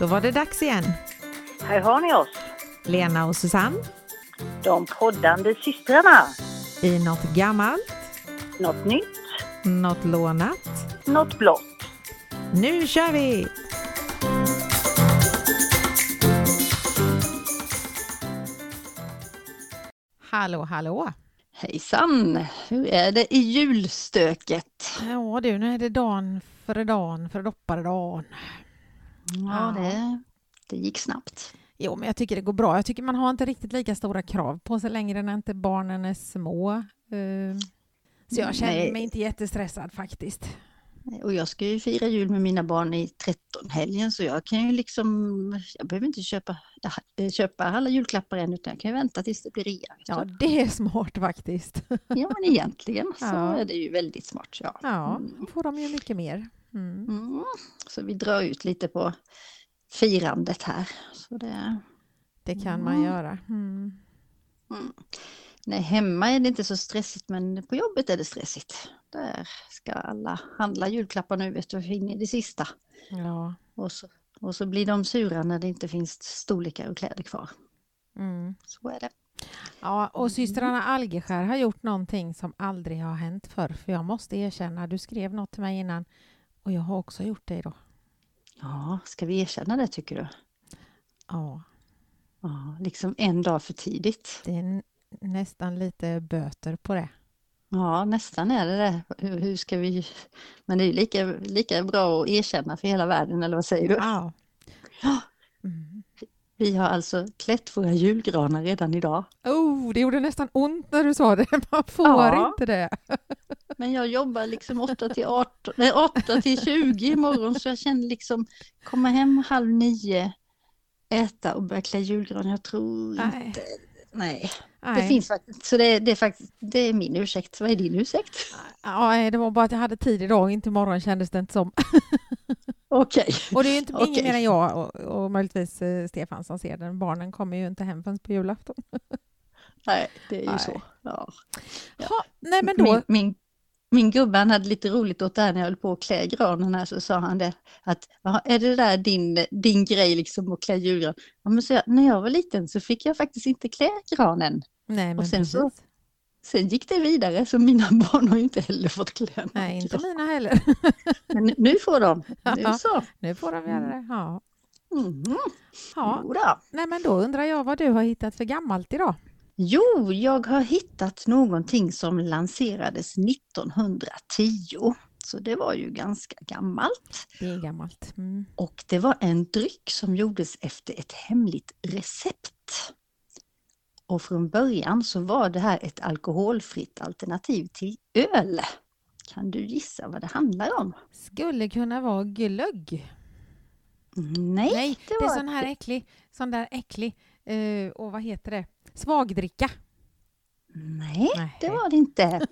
Då var det dags igen. Här har ni oss, Lena och Susanne de poddande systrarna. i något gammalt, Något nytt, något lånat. något blått. Nu kör vi! Hallå, hallå! Hejsan! Hur är det i julstöket? Ja du, nu är det dagen före dagen före dopparedagen. Ja, det, det gick snabbt. Jo, men jag tycker det går bra. Jag tycker man har inte riktigt lika stora krav på sig längre när inte barnen är små. Eh, Så jag känner Nej. mig inte jättestressad faktiskt. Och jag ska ju fira jul med mina barn i 13-helgen så jag kan ju liksom, jag behöver inte köpa, äh, köpa alla julklappar än utan jag kan ju vänta tills det blir rea. Ja, det är smart faktiskt. ja men egentligen så Ja. är det ju väldigt smart. Ja. Ja, Mm. får de ju mycket mer. Mm. Mm. Så vi drar ut lite på firandet här. Så det, Det kan man Mm. göra. Mm. Mm. Nej, hemma är det inte så stressigt men på jobbet är det stressigt. Där ska alla handla julklappar nu vet du, in i det sista. Ja. Och så, och så blir de sura när det inte finns storlekar och kläder kvar. Mm. Så är det. ja, och systrarna Algeskär har gjort någonting som aldrig har hänt förr. För jag måste erkänna, du skrev något till mig innan och jag har också gjort det idag. Ja, ska vi erkänna det tycker du? Ja, Ja, liksom en dag för tidigt. det är nästan lite böter på det. Ja, nästan är det det. Hur, hur ska vi... Men det är ju lika, lika bra att erkänna för hela världen, eller vad säger du? Ja. Ja. Mm. Vi har alltså klätt våra julgranar redan idag. Oh, det gjorde nästan ont när du sa det. Man får Ja. inte det. Men jag jobbar liksom 8 till, 18, nej, 8 till 20 imorgon så jag känner liksom komma hem halv nio, äta och börja klä julgran. Jag tror Nej. inte... Nej, det finns faktiskt. Så det, det är faktiskt, det är min ursäkt. Vad är din ursäkt? Ja, nej, det var bara att jag hade tid idag, inte imorgon kändes det inte som. Okej. Och det är ju inte ingen Okej. mer än jag och, och möjligtvis eh, Stefan som ser den. Barnen kommer ju inte hem förrän på julafton. Nej, det är ju Nej. så. Ja. Ja. Ha, nej men då, Min, min, min gubbe han hade lite roligt åt det här när jag höll på att klä granen här så sa han det att "Jaha, är det där din, din grej liksom att klä julgran? Ja, men så jag, när jag var liten så fick jag faktiskt inte klä granen. nej men sen så-. Sen gick det vidare så mina barn har inte heller fått klä någon Nej, inte gran. mina heller. Men nu- får de. Nu så. Nu får de göra det. Ja. Mm. Ja. Nej men då undrar jag vad du har hittat för gammalt idag? Jo, jag har hittat någonting som lanserades 1910. Så det var ju ganska gammalt. Det är gammalt. Mm. Och det var en dryck som gjordes efter ett hemligt recept. Och från början så var det här ett alkoholfritt alternativ till öl. Kan du gissa vad det handlar om? Skulle kunna vara glögg. Nej, Nej, det, var är sån här äcklig, sån där äcklig, eh, och vad heter det? Svagdricka. Nej, Nej. det var det inte.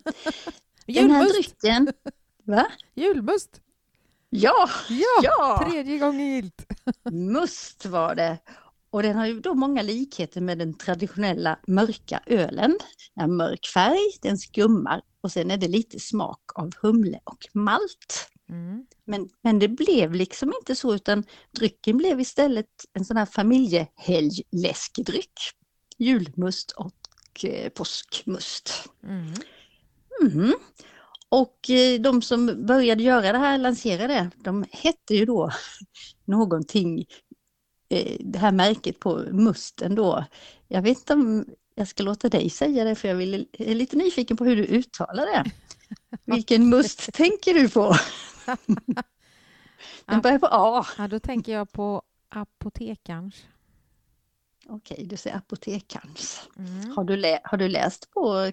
Den här drycken... Va? Julmust! Ja, Ja! ja! Tredje gången gillt. Must var det. Och den har ju då många likheter med den traditionella mörka ölen. En mörk färg, den skummar och sen är det lite smak av humle och malt. Mm. Men, men det blev liksom inte så utan drycken blev istället en sån här familjehelgläskdryck. Julmust och eh, påskmust. Mm. Mhm. Och eh, de som började göra det här, lansera det, de hette ju då någonting, eh, det här märket på musten då. Jag vet inte om jag ska låta dig säga det för jag vill, är lite nyfiken på hur du uttalar det. Vilken must tänker du på? Den börjar på A. Ja, då tänker jag på apotekarns. Okej, du säger apotekarns. Mm. Har du, har du läst på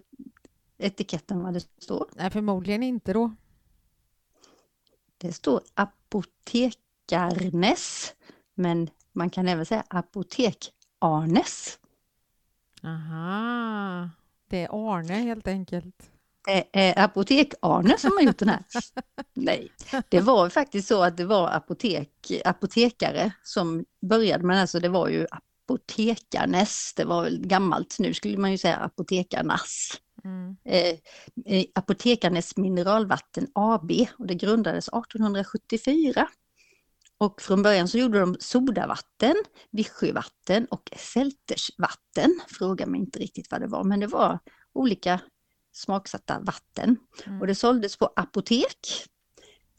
etiketten vad det står? Nej, förmodligen inte då. Det står apotekarnes, men man kan även säga apotek-Arnes. Aha, det är Arne helt enkelt. Det är Apotek-Arne som har gjort den här. Nej, det var faktiskt så att det var apotek, apotekare som började med den här, så det var ju apotekarnes, det var väl gammalt, nu skulle man ju säga apotekarnas. Mm. Eh, eh, Apotekarnes Mineralvatten AB och det grundades 1874. Och från början så gjorde de sodavatten, vichyvatten och sältersvatten. Fråga mig inte riktigt vad det var, men det var olika smaksatta vatten. Mm. Och det såldes på apotek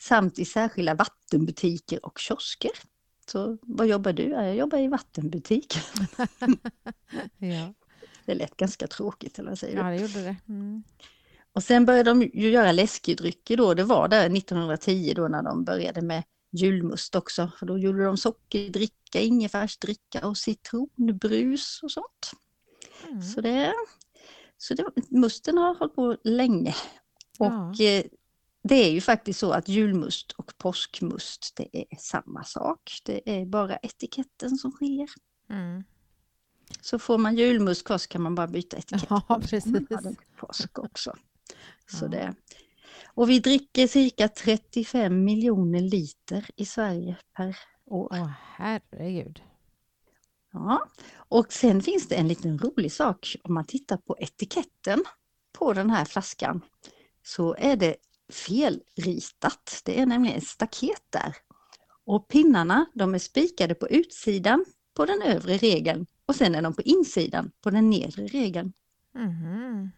samt i särskilda vattenbutiker och kiosker. Så vad jobbar du? Ja, Jag jobbar i vattenbutik. Ja. Det lät ganska tråkigt, eller vad säger du? ja, det gjorde det. Mm. Och sen började de ju göra läskedrycker då, det var där 1910 då när de började med julmust också. För då gjorde de sockerdricka, ingefärsdricka och citronbrus och sånt. Mm. Så, det, så det, musten har hållit på länge. Ja. Och eh, det är ju faktiskt så att julmust och påskmust det är samma sak. Det är bara etiketten som skiljer. Mm. Så får man julmust kvar så kan man bara byta etikett. Ja, precis. Påsk också. Så Ja. det. Och vi dricker cirka 35 miljoner liter i Sverige per år. Åh, herregud. Ja. Och sen finns det en liten rolig sak om man tittar på etiketten på den här flaskan. Så är det felritat. Det är nämligen ett staket där. Och pinnarna de är spikade på utsidan på den övre regeln och sen är de på insidan på den nedre regeln. Mhm.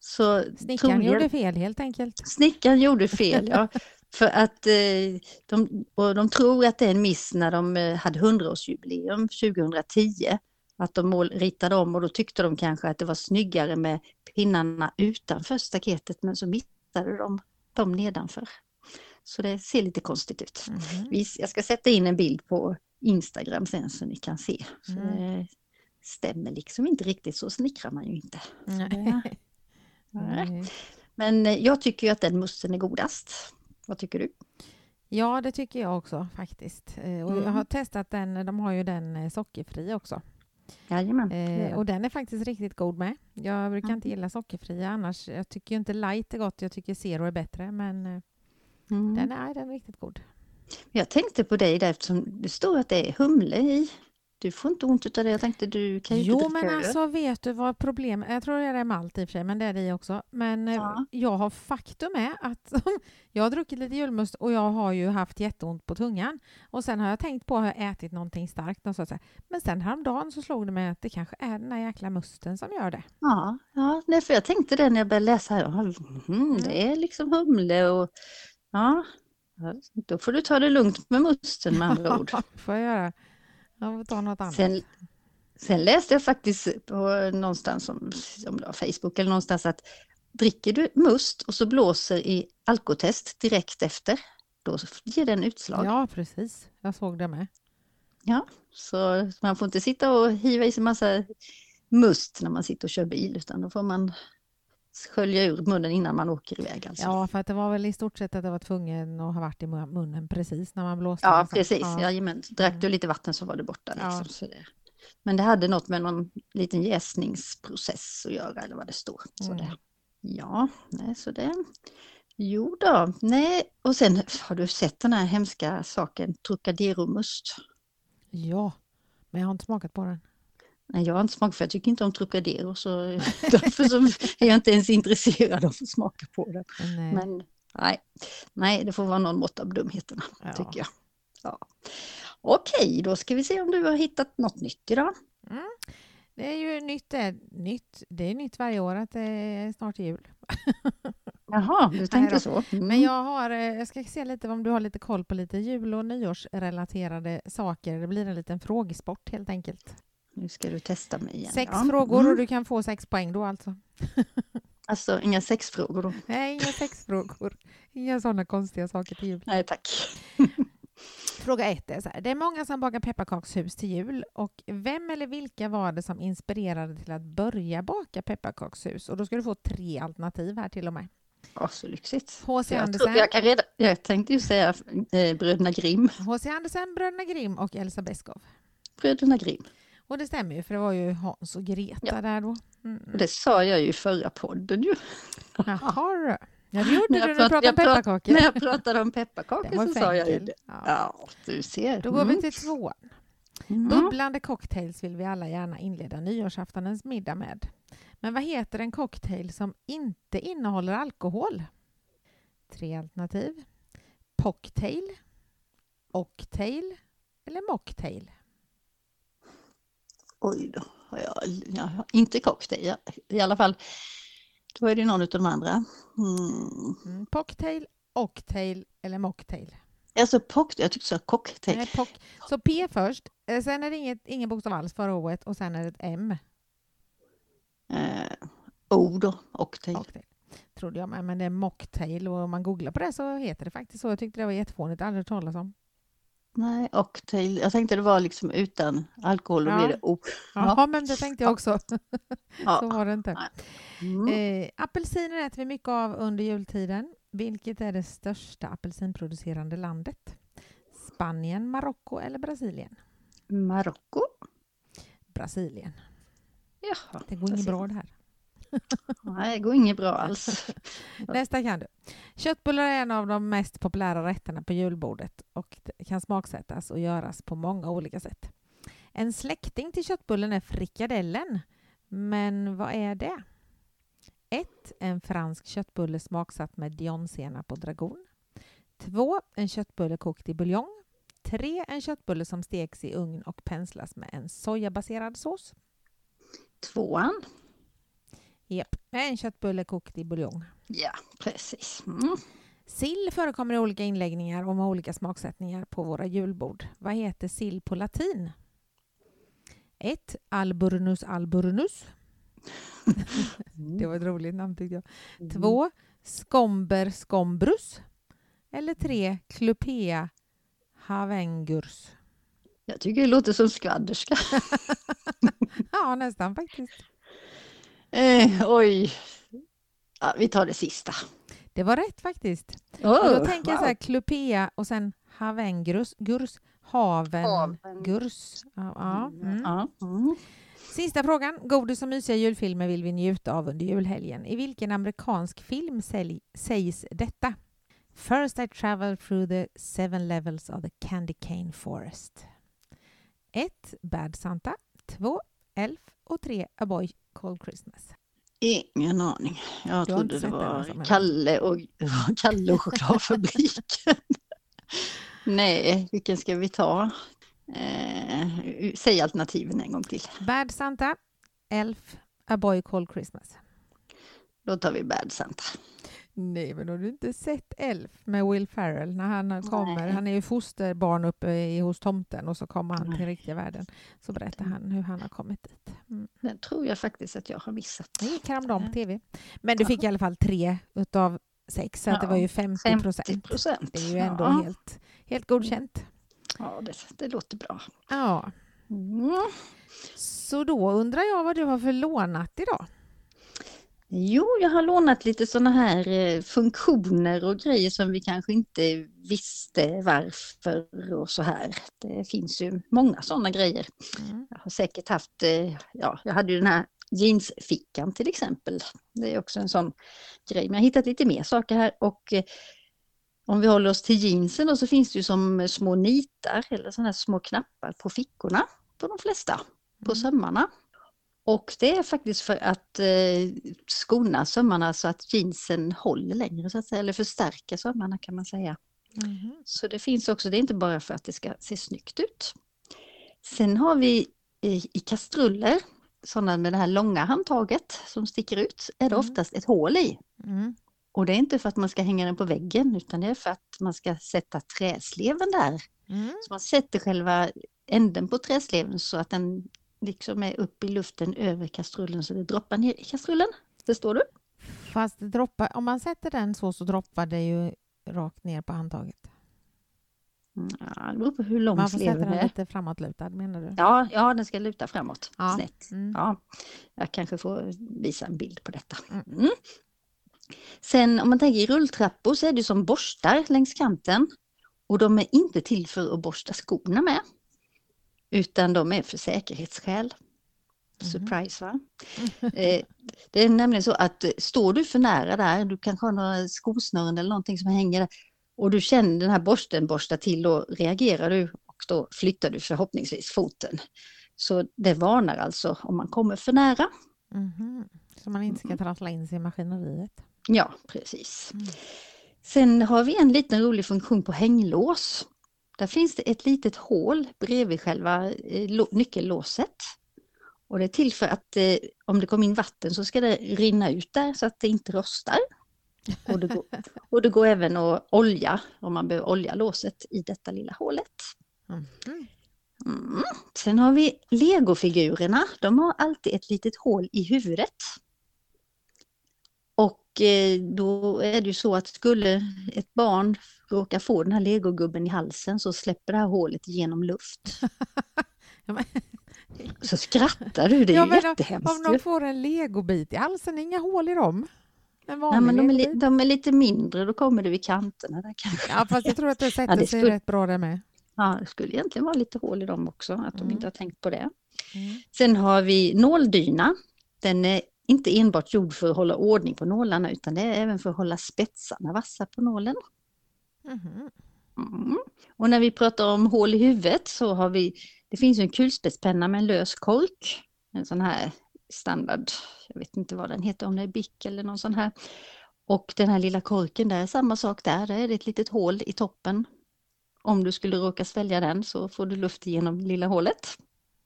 Så Snickaren troligen- gjorde fel helt enkelt. Snickaren gjorde fel, ja. För att eh, de, och de tror att det är en miss när de eh, hade 100-årsjubileum 2010. Att de mål, ritade om och då tyckte de kanske att det var snyggare med pinnarna utanför staketet men så missade de dem nedanför. Så det ser lite konstigt ut. Vi, jag ska sätta in en bild på Instagram sen så ni kan se. Så Mm. stämmer liksom inte riktigt, så snickrar man ju inte. Nej. Nej. Men eh, jag tycker att den musten är godast. Vad tycker du? Ja, det tycker jag också faktiskt. Eh, Och jag Mm. har testat den, de har ju den eh, sockerfri också. Jajamän. Eh, och den är faktiskt riktigt god med. Jag brukar Mm. inte gilla sockerfria annars. Jag tycker inte light är gott, jag tycker zero är bättre. Men eh. Mm. den, är, den är riktigt god. Jag tänkte på dig där eftersom det står att det är humle i. Du får inte ont utav det. Jag tänkte du kan ju Jo, inte men dricka öl. alltså vet du vad problemet Jag tror det är malt i och för sig, men det är det också. Men eh, Ja. jag har faktum är att jag har druckit lite julmust och jag har ju haft jätteont på tungan. Och sen har jag tänkt på att jag har ätit någonting starkt. Och så, så. Men sen häromdagen så slog det mig att det kanske är den där jäkla musten som gör det. Ja, ja nej, för jag tänkte det när jag började läsa. här. Ja, mm, det är liksom humle och ja, ja, då får du ta det lugnt med musten med andra ord. får jag göra. Jag får ta något annat. Sen, sen läste jag faktiskt på någonstans, om, om det var Facebook eller någonstans att dricker du must och så blåser i alkotest direkt efter, då ger den utslag. Ja, precis. Jag såg det med. Så man får inte sitta och hiva i sig massa must när man sitter och kör bil utan då får man skölja ur munnen innan man åker iväg. Alltså. Ja, för att det var väl i stort sett att jag var tvungen att ha varit i mu- munnen precis när man blåste. Ja, liksom. precis. Ja. Jajamän. Drack du lite vatten så var det borta. Liksom. Ja. Så det. Men det hade något med någon liten jäsningsprocess att göra eller vad det står. Så Mm. det. Ja, nej, så det. Jo då, nej. Och sen har du sett den här hemska saken, Trocadero-must? ja, men jag har inte smakat på den. Nej, jag har inte smakat för jag tycker inte om Trocadero så därför så är jag inte ens intresserad av att smaka på den. Men, eh, Men nej, nej, det får vara någon mått av dumheterna Ja. tycker jag. Ja. Okej, då ska vi se om du har hittat något nytt idag. Det är ju nytt, det nytt. Det är nytt varje år att det är snart jul. Jaha, du tänkte då. så. Mm. Men jag, har, eh, jag ska se lite om du har lite koll på lite jul och nyårsrelaterade saker. Det blir en liten frågesport helt enkelt. Nu ska du testa mig igen. Sex ja. frågor Mm. och du kan få sex poäng då alltså. Alltså inga sexfrågor då? Nej, inga sexfrågor. Inga sådana konstiga saker till jul. Nej tack. Fråga ett är så här. Det är många som bakar pepparkakshus till jul och vem eller vilka var det som inspirerade till att börja baka pepparkakshus? Och då ska du få tre alternativ här till och med. Ja, så lyxigt. H.C. Jag, Andersen, jag, redan, jag tänkte ju säga eh, Bröderna Grimm. H.C. Andersen, Bröderna Grimm och Elsa Beskow. Bröderna Grimm. Och det stämmer ju, för det var ju Hans och Greta Ja. där då. Mm. Och det sa jag ju i förra podden ju. Jaha du. Ja, det gjorde När du jag när du prat- pratade om pepparkakor. När jag pratade om pepparkakor så sa jag ju det. Ja. Ja, du ser. Då går vi Mm. till tvåan. Mm. Bubblande cocktails vill vi alla gärna inleda nyårsaftonens middag med. Men vad heter en cocktail som inte innehåller alkohol? Tre alternativ. Pocktail, Ocktail eller mocktail? Oj då, jag, jag inte cocktail i alla fall. Då är det någon av de andra. Mm. Mm. Pocktail, ocktail eller mocktail? Alltså jag tyckte så cocktail. Nej, pock. Så P först, eh, sen är det inget, ingen bokstav alls för O och sen är det ett M. Eh, O då, cocktail. Mocktail. Trodde jag med, men det är mocktail och om man googlar på det så heter det faktiskt så. Jag tyckte det var jättefånigt, aldrig hört talas om. Nej, cocktail. Jag tänkte det var liksom utan alkohol, då Ja. blir det O. Jaha, Ja. men det tänkte jag också. så Ja. var det inte. Mm. Eh, apelsiner äter vi mycket av under jultiden. Vilket är det största apelsinproducerande landet? Spanien, Marocko eller Brasilien? Marocko. Brasilien. Jaha. Det går inget bra det här. Nej, det går inget bra alls. Nästa kan du. Köttbullar är en av de mest populära rätterna på julbordet och kan smaksättas och göras på många olika sätt. En släkting till köttbullen är frikadellen. Men vad är det? 1. En fransk köttbulle smaksatt med dijonsenap och dragon. 2. En köttbulle kokt i buljong. 3. En köttbulle som steks i ugn och penslas med en sojabaserad sås. Tvåan. Japp, en köttbulle kokt i buljong. Ja, precis. Mm. Sill förekommer i olika inläggningar och med olika smaksättningar på våra julbord. Vad heter sill på latin? 1. Alburnus alburnus. Det var ett roligt namn tyckte jag. 2. Scomber scombrus. Eller 3. Clupea havengurs. Jag tycker det låter som skvadderska. Ja, nästan faktiskt. Eh, oj. Ja, vi tar det sista. Det var rätt faktiskt. Oh, Och då tänker jag så här, Clupea och sen havengurs, gurs, havengurs. Ja, ja, mm. Ja, mm. Sista frågan. Godis och mysiga julfilmer vill vi njuta av under julhelgen. I vilken amerikansk film sägs detta? First I travel through the seven levels of the candy cane forest. 1. Bad Santa. 2. Elf. Och 3. A boy called Christmas. Ingen aning. Jag Du trodde det sett den var alltså, Kalle och, Kalle och chokladfabriken. Nej, vilken ska vi ta? Eh, säg alternativen en gång till. Bad Santa. Elf. A boy called Christmas. Då tar vi Bad Santa. Nej, men har du inte sett Elf med Will Ferrell när han kommer? Nej. Han är ju fosterbarn uppe i, hos tomten och så kommer han till Nej. riktiga världen. Så berättar han hur han har kommit dit. Mm. Den tror jag faktiskt att jag har missat. Det gick häromdagen på tv. Men du fick i alla fall tre utav sex, så att det Ja, var ju 50 50 procent. procent. Det är ju ändå ja. helt, helt godkänt. Ja, det, det låter bra. Ja, Mm. så då undrar jag vad du har för lånat idag? Jo, jag har lånat lite sådana här eh, funktioner och grejer som vi kanske inte visste varför och så här. Det finns ju många sådana grejer. Mm. Jag har säkert haft, eh, ja, jag hade ju den här jeansfickan till exempel. Det är också en sån grej. Men jag har hittat lite mer saker här och eh, om vi håller oss till jeansen då, så finns det ju som små nitar eller sådana här små knappar på fickorna på de flesta, på Mm. sömmarna. Och det är faktiskt för att eh, skona sömmarna så att jeansen håller längre så att säga, eller förstärka sömmarna kan man säga. Mhm. Så det finns också, det är inte bara för att det ska se snyggt ut. Sen har vi i, i kastruller, sådana med det här långa handtaget som sticker ut, är det Mm. oftast ett hål i. Mm. Och det är inte för att man ska hänga den på väggen utan det är för att man ska sätta träsleven där. Mm. Så man sätter själva änden på träsleven så att den liksom är uppe i luften över kastrullen så det droppar ner i kastrullen. Förstår du? Fast droppar, om man sätter den så så droppar det ju rakt ner på handtaget. Mm, Ja, det beror på hur lång Man får sätta den är. lite framåtlutad menar du? Ja, ja, den ska luta framåt. Ja. Snett. Mm. Ja, jag kanske får visa en bild på detta. Mm. Mm. Sen om man tänker i rulltrappor så är det som borstar längs kanten. Och de är inte till för att borsta skorna med. Utan de är för säkerhetsskäl. Surprise va? Eh, det är nämligen så att eh, står du för nära där, du kanske har några skosnören eller någonting som hänger där och du känner den här borsten borsta till, då reagerar du och då flyttar du förhoppningsvis foten. Så det varnar alltså om man kommer för nära. Mhm. Så man inte ska trassla in sig i maskineriet. Ja, precis. Mm. Sen har vi en liten rolig funktion på hänglås. Där finns det ett litet hål bredvid själva eh, lå- nyckellåset. Och det är till för att eh, om det kommer in vatten så ska det rinna ut där så att det inte rostar. Och det går, och det går även att olja, om man behöver olja låset i detta lilla hålet. Mhm. Mm. Sen har vi legofigurerna. De har alltid ett litet hål i huvudet. Eh, då är det ju så att skulle ett barn råka få den här legogubben i halsen så släpper det här hålet genom luft. Ja, Så skrattar du, det är Ja, ju jättehemskt. Om de får en legobit i halsen, inga hål i dem? Nej, men de, är de är lite mindre, då kommer det vid kanterna. Där kanske. Ja, fast jag tror att det sätter det sig skulle- rätt bra där med. Ja, det skulle egentligen vara lite hål i dem också, att de Mm. inte har tänkt på det. Mm. Sen har vi nåldyna. Den är inte enbart gjord för att hålla ordning på nålarna utan det är även för att hålla spetsarna vassa på nålen. Mhm. Mm. Och när vi pratar om hål i huvudet så har vi, det finns ju en kulspetspenna med en lös kork. En sån här standard, jag vet inte vad den heter, om det är Bic eller någon sån här. Och den här lilla korken, där är samma sak där, där är det ett litet hål i toppen. Om du skulle råka svälja den så får du luft genom lilla hålet.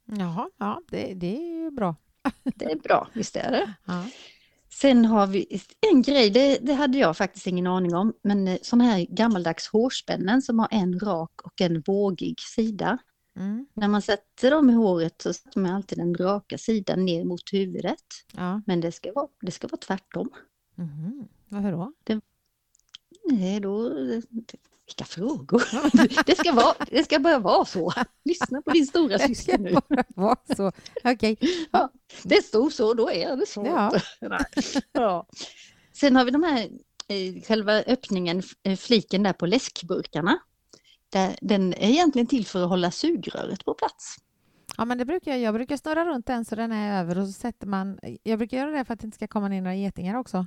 Jaha, ja, det, det är ju bra. Det är bra, visst är det? Ja. Sen har vi en grej, det, det hade jag faktiskt ingen aning om, men sådana här gammaldags hårspännen som har en rak och en vågig sida. Mm. När man sätter dem i håret så sätter man alltid den raka sidan ner mot huvudet. Ja. Men det ska vara, det ska vara tvärtom. Mhm. Varför då? Nej, då... Vilka frågor! Det ska, vara, det ska bara vara så. Lyssna på din stora syster nu. vara så. Okej. Det stod så, då är det så. Ja. Ja. Sen har vi de här, eh, själva öppningen, eh, fliken där på läskburkarna. Där, den är egentligen till för att hålla sugröret på plats. Ja, men det brukar jag. Jag brukar snurra runt den så den är över och så sätter man... Jag brukar göra det för att det inte ska komma ner några getingar också.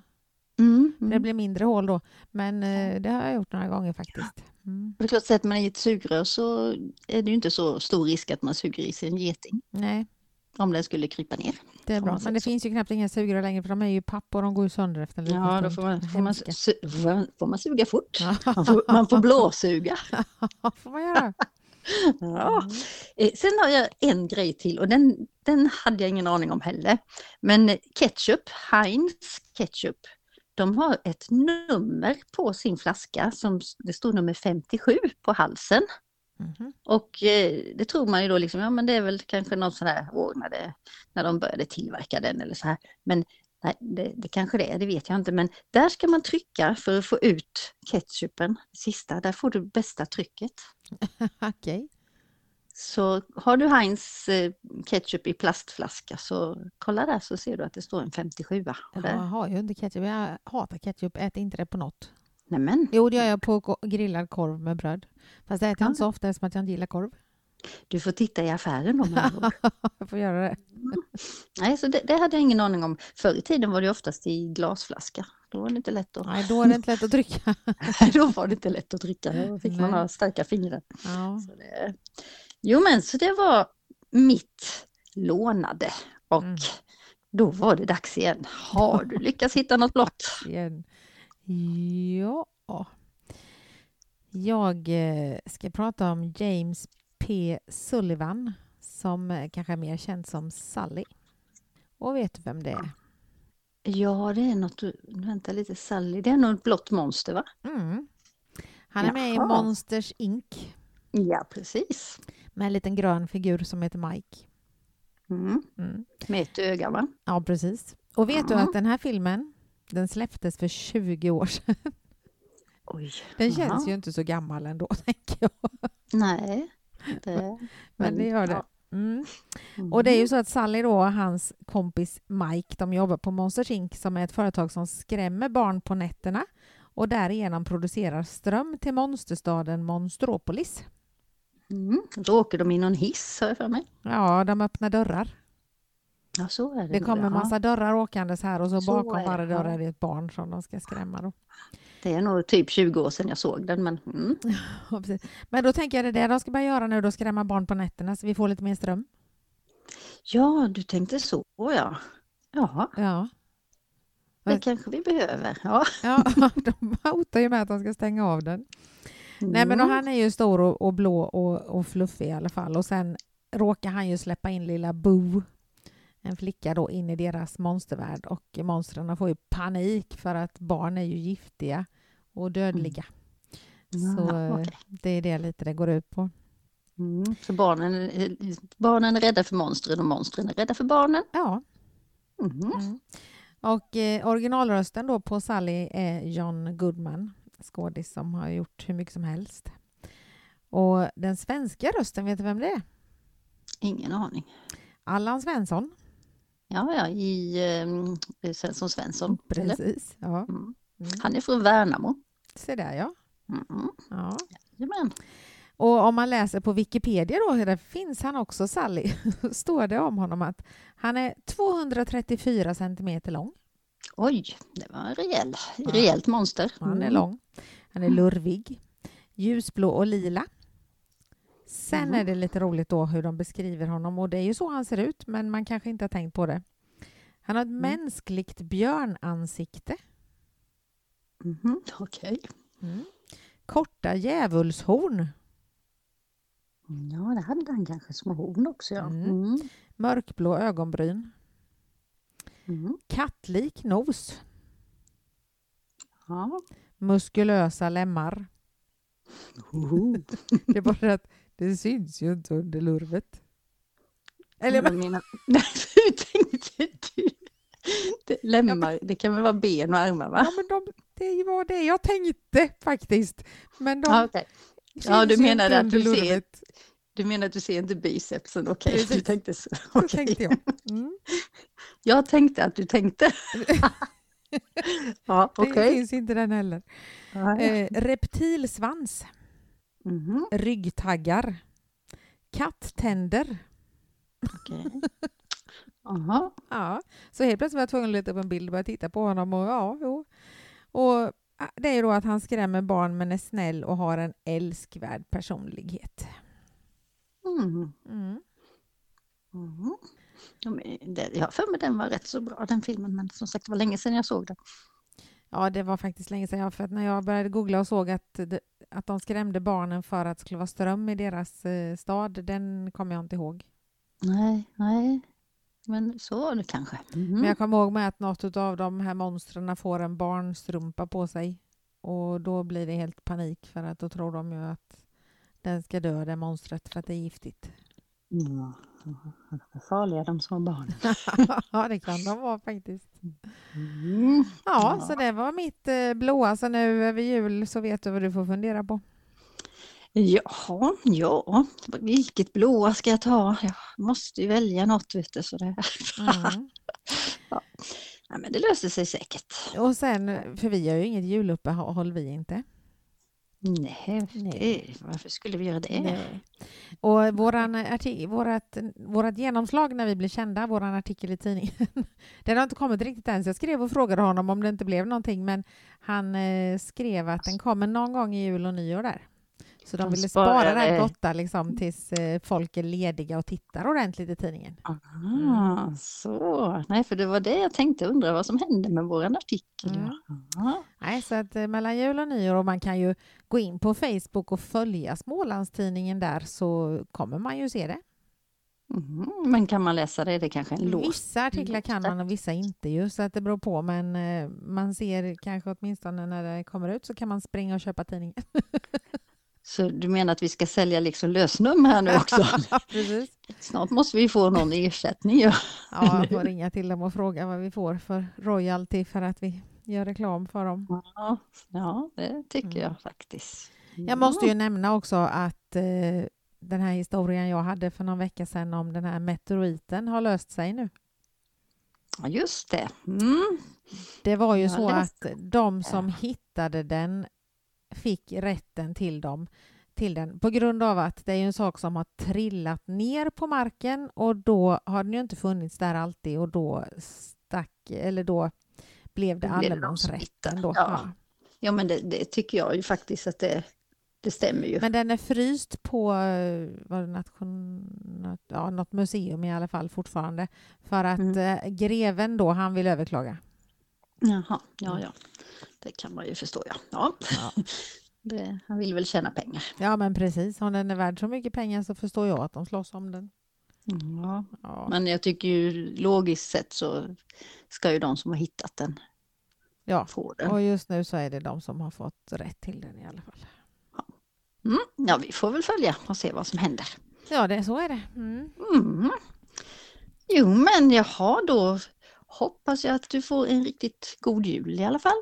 Mm. Det Mm. blir mindre hål då. Men eh, det har jag gjort några gånger faktiskt. Mm. Det klart, sätter man i ett sugrör så är det ju inte så stor risk att man suger i sig en geting. Nej, Om den skulle krypa ner. det är bra. Men det finns ju knappt inga sugrör längre för de är ju papp och de går ju sönder efter en liten Ja, då får man, får, man, su- får man- suga fort. Man får, man får blåsuga. får man göra. Ja. Eh, Sen har jag en grej till och den, den hade jag ingen aning om heller. Men ketchup, Heinz ketchup, de har ett nummer på sin flaska som det står nummer 57 på halsen. Mhm. Och eh, det tror man ju då liksom, ja men det är väl kanske någon sån här år när, det, när de började tillverka den eller så här. Men nej, det, det kanske det är, det vet jag inte. Men där ska man trycka för att få ut ketchupen, sista, där får du bästa trycket. Okej. Så har du Heinz eh, ketchup i plastflaska så kolla där så ser du att det står en 57. Och Jag har ju inte ketchup. Jag hatar ketchup. Äter inte det på något. nämen, Jo, det gör jag på grillad korv med bröd. Fast det äter jag Ja. inte så ofta eftersom att jag inte gillar korv. du får titta i affären då. med jag får göra det. Nej, så det, det hade jag ingen aning om. Förr i tiden var det oftast i glasflaska. Då var det inte lätt att, Nej, då är det inte lätt att trycka. då var det inte lätt att dricka. Då fick man Nej. ha starka fingrar. Ja. Så det, jo men så det var mitt lånade och Mm. då var det dags igen. Har du lyckats hitta något blått? Ja. Jag eh, ska prata om James P. Sullivan som eh, kanske är mer känd som Sally. Och vet du vem det är? Ja, det är något, vänta lite, Sally, det är nog ett blått monster va? Mm. Han är med i Jaha. Monsters Inc. Ja, precis. med en liten grön figur som heter Mike. Mm. Mm. Med ett öga va? Ja, precis. Och vet du Ja. att den här filmen den släpptes för 20 år sedan? Oj. Den känns ju inte så gammal ändå, tänker jag. Nej. Det, Men det gör det. Mm. Mm. Och det är ju så att Sally då och hans kompis Mike, de jobbar på Monsters Inc som är ett företag som skrämmer barn på nätterna och därigenom producerar ström till monsterstaden Monstropolis. Mm. Då åker de i någon hiss har jag för mig. Ja, de öppnar dörrar. Ja, så är det. Det kommer ja. massa dörrar åkandes här och så, Så bakom varje dörr är det ett barn som de ska skrämma. Då. Det är nog typ 20 år sedan jag såg den men mm. Ja. Men då tänker jag det är det de ska börja göra nu, då skrämma barn på nätterna så vi får lite mer ström. Ja, du tänkte så ja. Ja, Ja, det kanske vi behöver. Ja. ja de hotar ju med att de ska stänga av den. Nej, men och Mm. han är ju stor och, och blå och, och fluffig i alla fall. Och sen råkar han ju släppa in lilla Boo, en flicka då, in i deras monstervärld. Och monstren får ju panik för att barn är ju giftiga och dödliga. Så Ja, okej. det är det lite det går ut på. Mm. Så barnen, barnen är rädda för monstren och monstren är rädda för barnen. Ja. Mhm. Mm. Och eh, originalrösten då på Sally är John Goodman, skådis som har gjort hur mycket som helst. Och den svenska rösten, vet du vem det är? Ingen aning. Allan Svensson. Ja, ja, i eh, Svensson Svensson. eller? Precis. Ja. Mm. Mm. Han är från Värnamo. Se där ja. Mm. ja. Jajamän. Och om man läser på Wikipedia då, där finns han också, Sally, står det om honom att han är 234 centimeter lång. Oj, det var en rejäl, Ja. rejält monster. Han är Mm. lång. Han är lurvig. Ljusblå och lila. Sen Mhm. är det lite roligt då hur de beskriver honom och det är ju så han ser ut men man kanske inte har tänkt på det. Han har ett Mm. mänskligt björnansikte. Mhm, Okej. Mm. Korta djävulshorn. Ja, det hade han kanske små horn också. Ja. Mm. Mm. Mörkblå ögonbryn. Mm. Kattlik nos. Ja. Muskulösa lemmar. Det är bara att det syns ju inte under lurvet. Eller Jag menar, nej, hur tänkte du? Det, lemmar, det kan väl vara ben och armar va? Ja, men de, det var det jag tänkte faktiskt. Men de Ja, syns Ja, du menar att du ser-. Du menar att du ser inte bicepsen? Okej, Precis. du tänkte så. Så Okej. tänkte jag. Mm. Jag tänkte att du tänkte. ja, Det okej. finns inte den heller. Eh, reptilsvans, mhm, ryggtaggar, katttänder. okej. Aha. Ja, så helt plötsligt var jag tvungen att leta upp en bild och börja titta på honom. Och, ja, jo. och ah, det är ju då att han skrämmer barn men är snäll och har en älskvärd personlighet. Mm. Mm. Det- Jag har för mig den var rätt så bra den filmen men som sagt det var länge sedan jag såg den. Ja, det var faktiskt länge sedan. Jag, för att när jag började googla och såg att, att de skrämde barnen för att det skulle vara ström i deras eh, stad, den kommer jag inte ihåg. Nej, nej. Men så var det kanske. Mhm. Men jag kommer ihåg med att något av de här monstren får en barnstrumpa på sig. Och då blir det helt panik för att då tror de ju att den ska dö, det monstret, för att det är giftigt. Ja, är farliga de små barnen. ja, det kan de vara faktiskt. Mm. Ja, Ja. så det var mitt eh, blåa. Så nu över jul så vet du vad du får fundera på. Jaha, ja, vilket blåa ska jag ta? Jag måste ju välja något vet du. Så det... Mm. ja, men det löser sig säkert. Och sen, för vi har ju inget juluppehåll vi inte. Nej, varför skulle vi göra det? Nej. Och våran arti- vårat, vårat genomslag när vi blev kända, vår artikel i tidningen, den har inte kommit riktigt än. Så jag skrev och frågade honom om det inte blev någonting, men han eh, skrev att den kommer någon gång i jul och nyår där. Så de De ville spara här det. gotta liksom, tills eh, folk är lediga och tittar ordentligt i tidningen. Ah, så. Nej, för det var det jag tänkte undra vad som hände med vår artikel. Mm. Nej, så att eh, mellan jul och nyår, och man kan ju gå in på Facebook och följa Smålandstidningen där, så kommer man ju se det. Mhm, Men kan man läsa det? Det är kanske är en lås. Vissa artiklar kan man och vissa inte ju, så att det beror på. Men eh, man ser kanske åtminstone när det kommer ut så kan man springa och köpa tidningen. Så du menar att vi ska sälja liksom lösnummer här nu också? Precis. Snart måste vi få någon ersättning. Ja. Ja, jag får ringa till dem och fråga vad vi får för royalty för att vi gör reklam för dem. Ja, ja det tycker Mm. jag faktiskt. Jag måste ju nämna också att eh, den här historien jag hade för någon vecka sedan om den här meteoriten har löst sig nu. Ja, just det. Mm. Det var ju Jag så att de som hittade den fick rätten till dem till den på grund av att det är en sak som har trillat ner på marken och då har den ju inte funnits där alltid och då stack eller då blev det allemansrätten då. ja. Ja. Men det, det tycker jag ju faktiskt att det, det stämmer ju. Men den är fryst på eh, vad är det, nation, ja, något museum i alla fall fortfarande för att Mm. eh, greven då han vill överklaga. Jaha, ja, ja. Det kan man ju förstå, ja. ja. Ja. Det, han vill väl tjäna pengar. Ja, men precis. Om den är värd så mycket pengar så förstår jag att de slåss om den. Ja. Ja, Men jag tycker ju logiskt sett så ska ju de som har hittat den ja. få den. och just nu så är det de som har fått rätt till den i alla fall. Mm. Ja, vi får väl följa och se vad som händer. Ja, det, så är det. Mm. Mm. Jo, men jaha, då hoppas jag att du får en riktigt god jul i alla fall.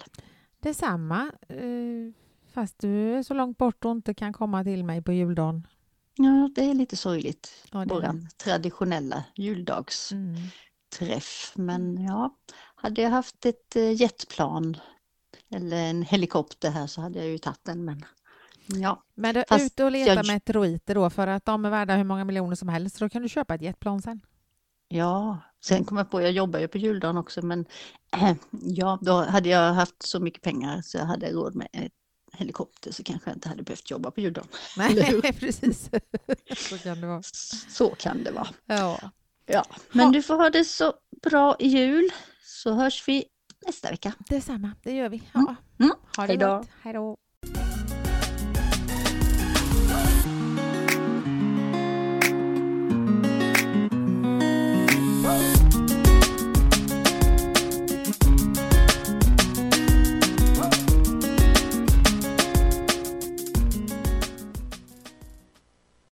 Detsamma, eh, fast du är så långt bort och inte kan komma till mig på juldagen. Ja, det är lite sorgligt. Ja, Våran traditionella juldagsträff. Mm. Men ja, hade jag haft ett eh, jetplan eller en helikopter här så hade jag ju tagit den. Men ja, Men du, Fast ut och leta jag- meteoriter då, för att de är värda hur många miljoner som helst, så då kan du köpa ett jetplan sen. ja. Sen kom jag på, jag jobbar ju på juldagen också, men äh, ja, då hade jag haft så mycket pengar så jag hade råd med en helikopter så kanske jag inte hade behövt jobba på juldagen. Nej, precis. så kan det vara. Så kan det vara. Ja. Ja, men Ha. du får ha det så bra i jul så hörs vi nästa vecka. Detsamma, det gör vi. Ja. Mm. Ha det Hej då. gott. Hej då.